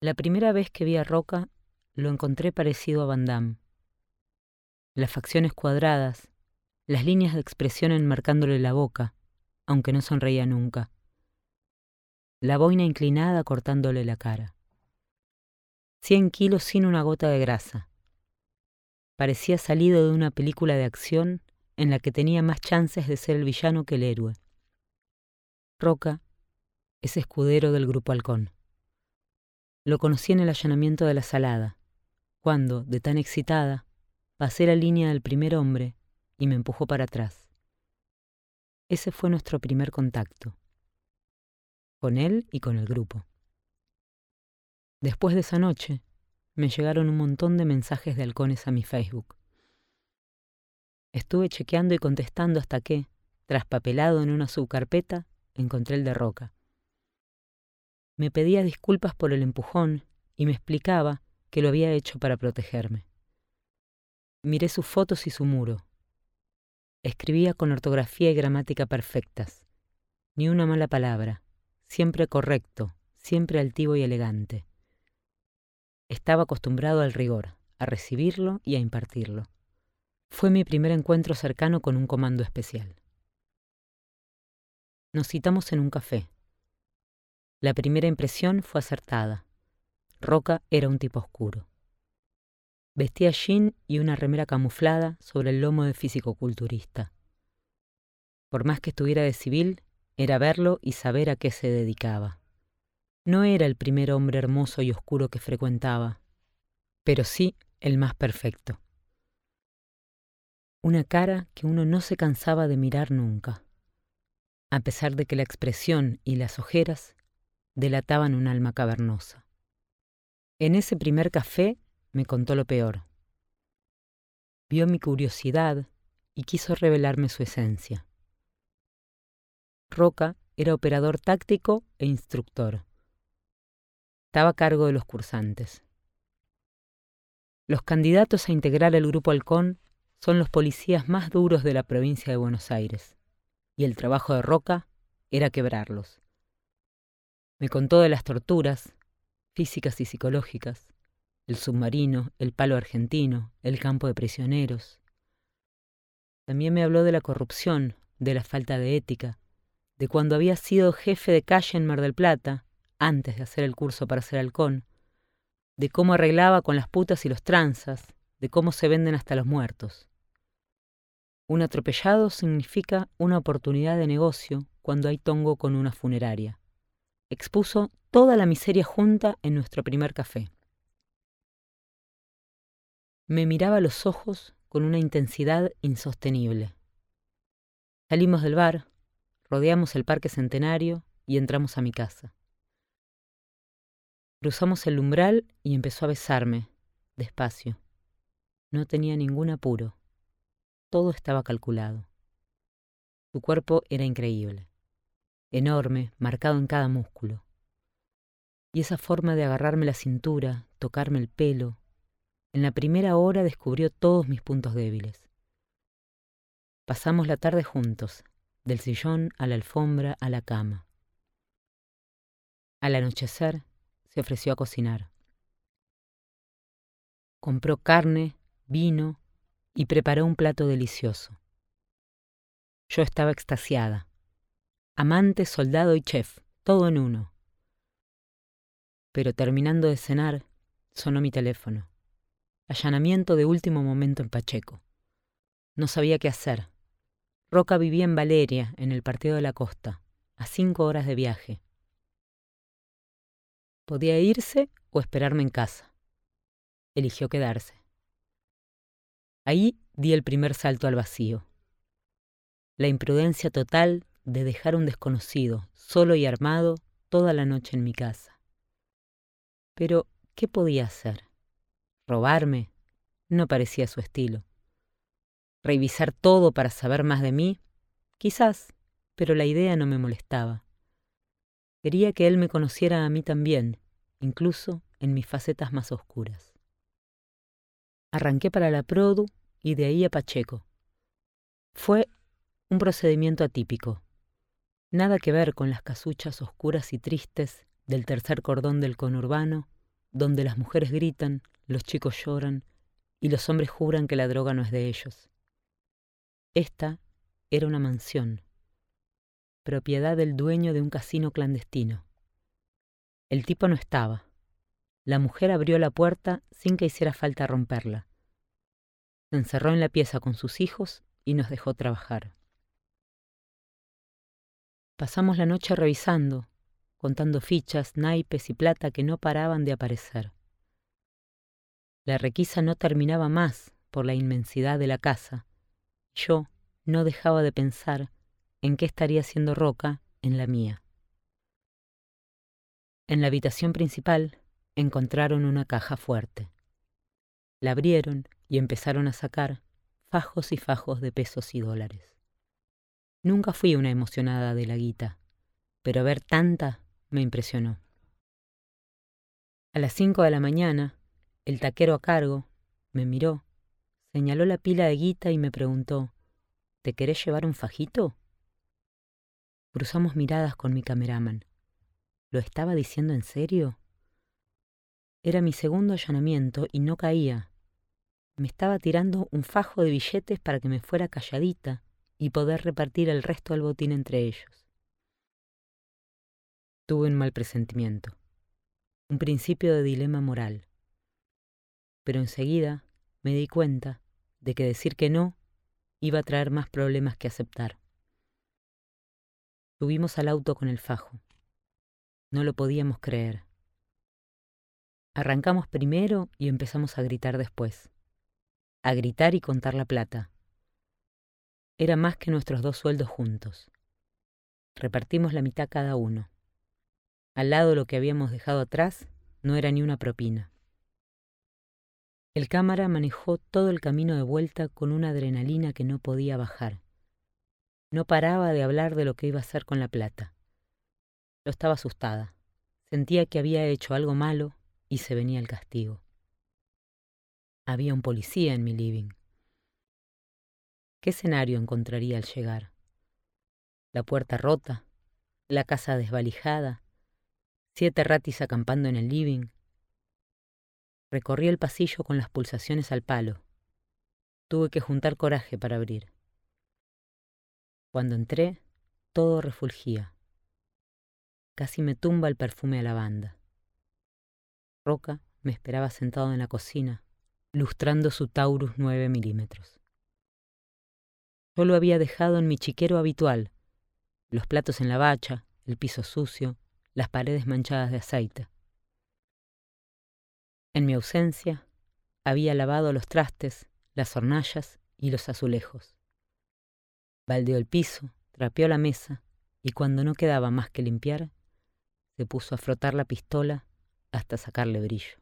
La primera vez que vi a Roca lo encontré parecido a Van Damme. Las facciones cuadradas, las líneas de expresión enmarcándole la boca, aunque no sonreía nunca. La boina inclinada cortándole la cara. Cien kilos sin una gota de grasa. Parecía salido de una película de acción en la que tenía más chances de ser el villano que el héroe. Roca es escudero del Grupo Halcón. Lo conocí en el allanamiento de la salada, cuando, de tan excitada, pasé la línea del primer hombre y me empujó para atrás. Ese fue nuestro primer contacto, con él y con el grupo. Después de esa noche, me llegaron un montón de mensajes de halcones a mi Facebook. Estuve chequeando y contestando hasta que, traspapelado en una subcarpeta, encontré el de Roca. Me pedía disculpas por el empujón y me explicaba que lo había hecho para protegerme. Miré sus fotos y su muro. Escribía con ortografía y gramática perfectas. Ni una mala palabra. Siempre correcto, siempre altivo y elegante. Estaba acostumbrado al rigor, a recibirlo y a impartirlo. Fue mi primer encuentro cercano con un comando especial. Nos citamos en un café. La primera impresión fue acertada. Roca era un tipo oscuro. Vestía jean y una remera camuflada sobre el lomo de físico-culturista. Por más que estuviera de civil, era verlo y saber a qué se dedicaba. No era el primer hombre hermoso y oscuro que frecuentaba, pero sí el más perfecto. Una cara que uno no se cansaba de mirar nunca, a pesar de que la expresión y las ojeras delataban un alma cavernosa. En ese primer café me contó lo peor. Vio mi curiosidad y quiso revelarme su esencia. Roca era operador táctico e instructor. Estaba a cargo de los cursantes. Los candidatos a integrar el grupo Halcón son los policías más duros de la provincia de Buenos Aires, y el trabajo de Roca era quebrarlos. Me contó de las torturas, físicas y psicológicas, el submarino, el palo argentino, el campo de prisioneros. También me habló de la corrupción, de la falta de ética, de cuando había sido jefe de calle en Mar del Plata, antes de hacer el curso para ser halcón, de cómo arreglaba con las putas y los tranzas, de cómo se venden hasta los muertos. Un atropellado significa una oportunidad de negocio cuando hay tongo con una funeraria expuso toda la miseria junta en nuestro primer café. Me miraba a los ojos con una intensidad insostenible. Salimos del bar, rodeamos el Parque Centenario y entramos a mi casa. Cruzamos el umbral y empezó a besarme, despacio. No tenía ningún apuro. Todo estaba calculado. Su cuerpo era increíble enorme, marcado en cada músculo. Y esa forma de agarrarme la cintura, tocarme el pelo, en la primera hora descubrió todos mis puntos débiles. Pasamos la tarde juntos, del sillón a la alfombra a la cama. Al anochecer se ofreció a cocinar. Compró carne, vino y preparó un plato delicioso. Yo estaba extasiada amante, soldado y chef, todo en uno. Pero terminando de cenar, sonó mi teléfono. Allanamiento de último momento en Pacheco. No sabía qué hacer. Roca vivía en Valeria, en el Partido de la Costa, a cinco horas de viaje. Podía irse o esperarme en casa. Eligió quedarse. Ahí di el primer salto al vacío. La imprudencia total de dejar un desconocido, solo y armado, toda la noche en mi casa. Pero, ¿qué podía hacer? ¿Robarme? No parecía su estilo. ¿Revisar todo para saber más de mí? Quizás, pero la idea no me molestaba. Quería que él me conociera a mí también, incluso en mis facetas más oscuras. Arranqué para la Produ y de ahí a Pacheco. Fue un procedimiento atípico. Nada que ver con las casuchas oscuras y tristes del tercer cordón del conurbano donde las mujeres gritan, los chicos lloran y los hombres juran que la droga no es de ellos. Esta era una mansión, propiedad del dueño de un casino clandestino. El tipo no estaba. La mujer abrió la puerta sin que hiciera falta romperla. Se encerró en la pieza con sus hijos y nos dejó trabajar. Pasamos la noche revisando, contando fichas, naipes y plata que no paraban de aparecer. La requisa no terminaba más por la inmensidad de la casa. Yo no dejaba de pensar en qué estaría haciendo Roca en la mía. En la habitación principal encontraron una caja fuerte. La abrieron y empezaron a sacar fajos y fajos de pesos y dólares. Nunca fui una emocionada de la guita, pero ver tanta me impresionó. A las cinco de la mañana el taquero a cargo me miró, señaló la pila de guita y me preguntó, ¿Te querés llevar un fajito? Cruzamos miradas con mi cameraman. ¿Lo estaba diciendo en serio? Era mi segundo allanamiento y no caía. Me estaba tirando un fajo de billetes para que me fuera calladita y poder repartir el resto del botín entre ellos. Tuve un mal presentimiento, un principio de dilema moral pero enseguida me di cuenta de que decir que no iba a traer más problemas que aceptar. Subimos al auto con el fajo. No lo podíamos creer. Arrancamos primero y empezamos a gritar después. A gritar y contar la plata. Era más que nuestros dos sueldos juntos. Repartimos la mitad cada uno. Al lado lo que habíamos dejado atrás no era ni una propina. El cámara manejó todo el camino de vuelta con una adrenalina que no podía bajar. No paraba de hablar de lo que iba a hacer con la plata. Yo estaba asustada. Sentía que había hecho algo malo y se venía el castigo. Había un policía en mi living. ¿Qué escenario encontraría al llegar? La puerta rota, la casa desvalijada, siete ratis acampando en el living, Recorrí el pasillo con las pulsaciones al palo. Tuve que juntar coraje para abrir. Cuando entré, todo refulgía. Casi me tumba el perfume a lavanda. Roca me esperaba sentado en la cocina, lustrando su Taurus 9 milímetros. Yo lo había dejado en mi chiquero habitual, los platos en la bacha, el piso sucio, las paredes manchadas de aceite. En mi ausencia, había lavado los trastes, las hornallas y los azulejos. Baldeó el piso, trapeó la mesa y cuando no quedaba más que limpiar, se puso a frotar la pistola hasta sacarle brillo.